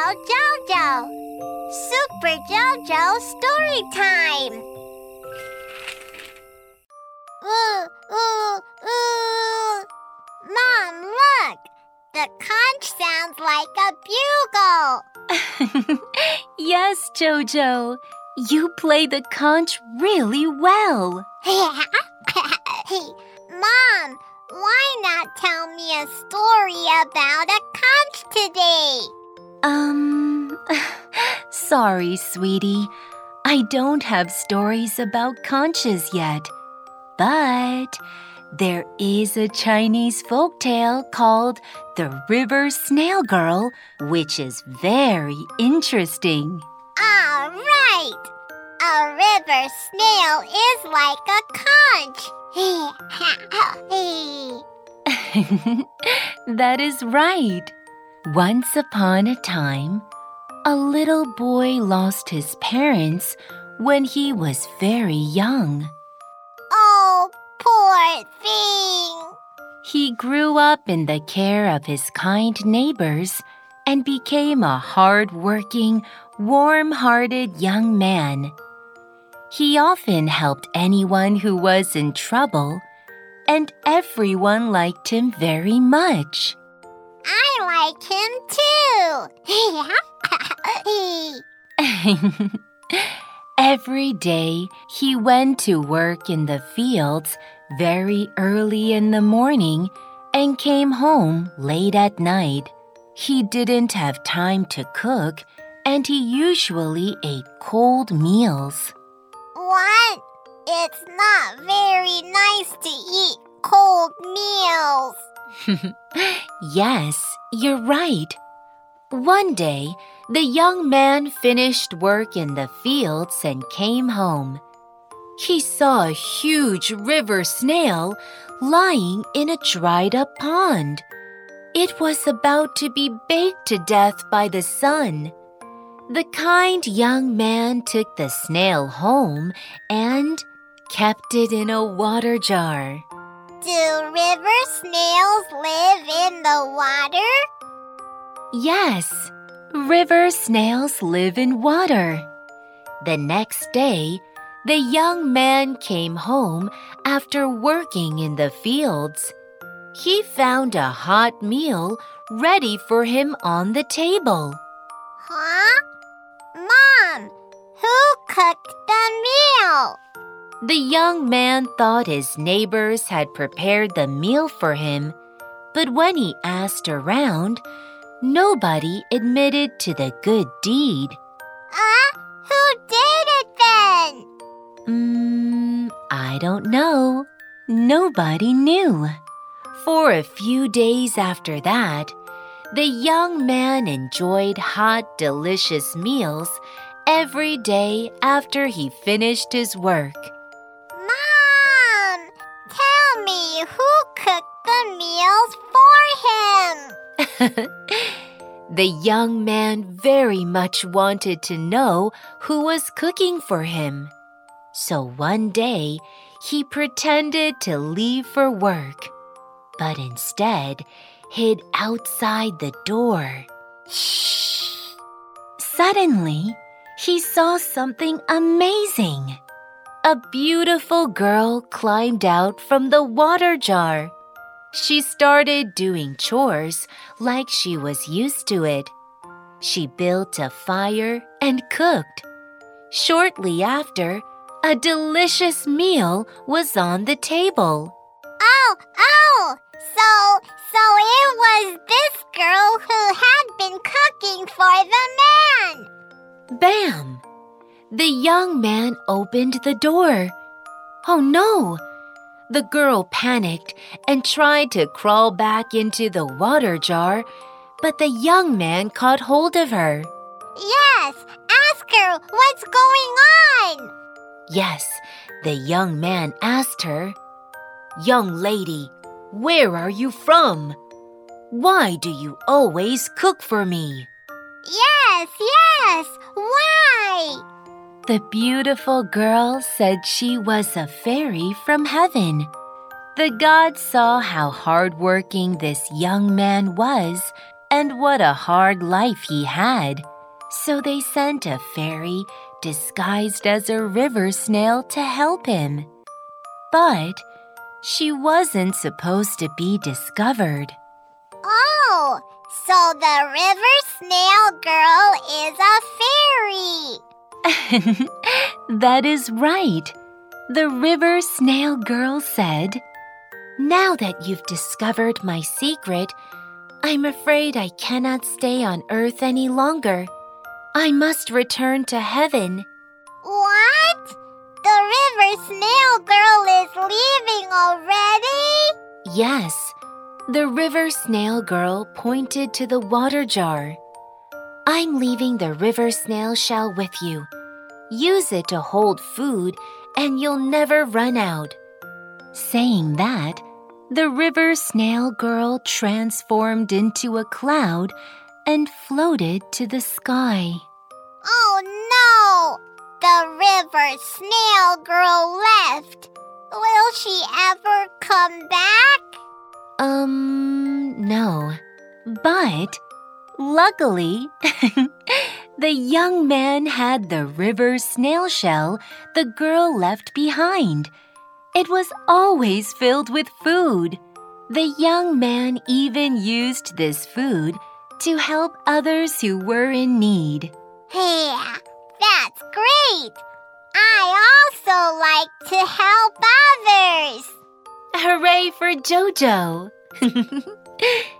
Jojo Jojo. Super Jojo story time. Ooh, ooh, ooh. Mom, look. The conch sounds like a bugle. yes, Jojo. You play the conch really well. hey, Mom, why not tell me a story about a conch today? Um, sorry, sweetie. I don't have stories about conches yet. But there is a Chinese folk tale called The River Snail Girl, which is very interesting. All right. A river snail is like a conch. that is right. Once upon a time, a little boy lost his parents when he was very young. Oh, poor thing. He grew up in the care of his kind neighbors and became a hard working, warm hearted young man. He often helped anyone who was in trouble, and everyone liked him very much. I like him too. Every day he went to work in the fields very early in the morning and came home late at night. He didn't have time to cook and he usually ate cold meals. What? It's not very nice to eat cold meals. yes, you're right. One day, the young man finished work in the fields and came home. He saw a huge river snail lying in a dried up pond. It was about to be baked to death by the sun. The kind young man took the snail home and kept it in a water jar. Do river snails live in the water? Yes, river snails live in water. The next day, the young man came home after working in the fields. He found a hot meal ready for him on the table. Huh? Mom, who cooked the meal? The young man thought his neighbors had prepared the meal for him, but when he asked around, nobody admitted to the good deed. Uh, who did it then? Hmm, I don't know. Nobody knew. For a few days after that, the young man enjoyed hot, delicious meals every day after he finished his work. the young man very much wanted to know who was cooking for him. So one day, he pretended to leave for work, but instead hid outside the door. Shh! Suddenly, he saw something amazing. A beautiful girl climbed out from the water jar. She started doing chores like she was used to it. She built a fire and cooked. Shortly after, a delicious meal was on the table. Oh, oh! So, so it was this girl who had been cooking for the man. Bam! The young man opened the door. Oh no! The girl panicked and tried to crawl back into the water jar, but the young man caught hold of her. Yes, ask her what's going on. Yes, the young man asked her, Young lady, where are you from? Why do you always cook for me? Yes, yes, why? The beautiful girl said she was a fairy from heaven. The gods saw how hardworking this young man was and what a hard life he had. So they sent a fairy disguised as a river snail to help him. But she wasn't supposed to be discovered. Oh, so the river snail girl is a fairy. that is right. The river snail girl said, Now that you've discovered my secret, I'm afraid I cannot stay on earth any longer. I must return to heaven. What? The river snail girl is leaving already? Yes. The river snail girl pointed to the water jar. I'm leaving the river snail shell with you. Use it to hold food, and you'll never run out. Saying that, the river snail girl transformed into a cloud and floated to the sky. Oh no! The river snail girl left. Will she ever come back? Um, no. But luckily, the young man had the river snail shell the girl left behind. It was always filled with food. The young man even used this food to help others who were in need. Yeah, that's great. I also like to help others. Hooray for JoJo!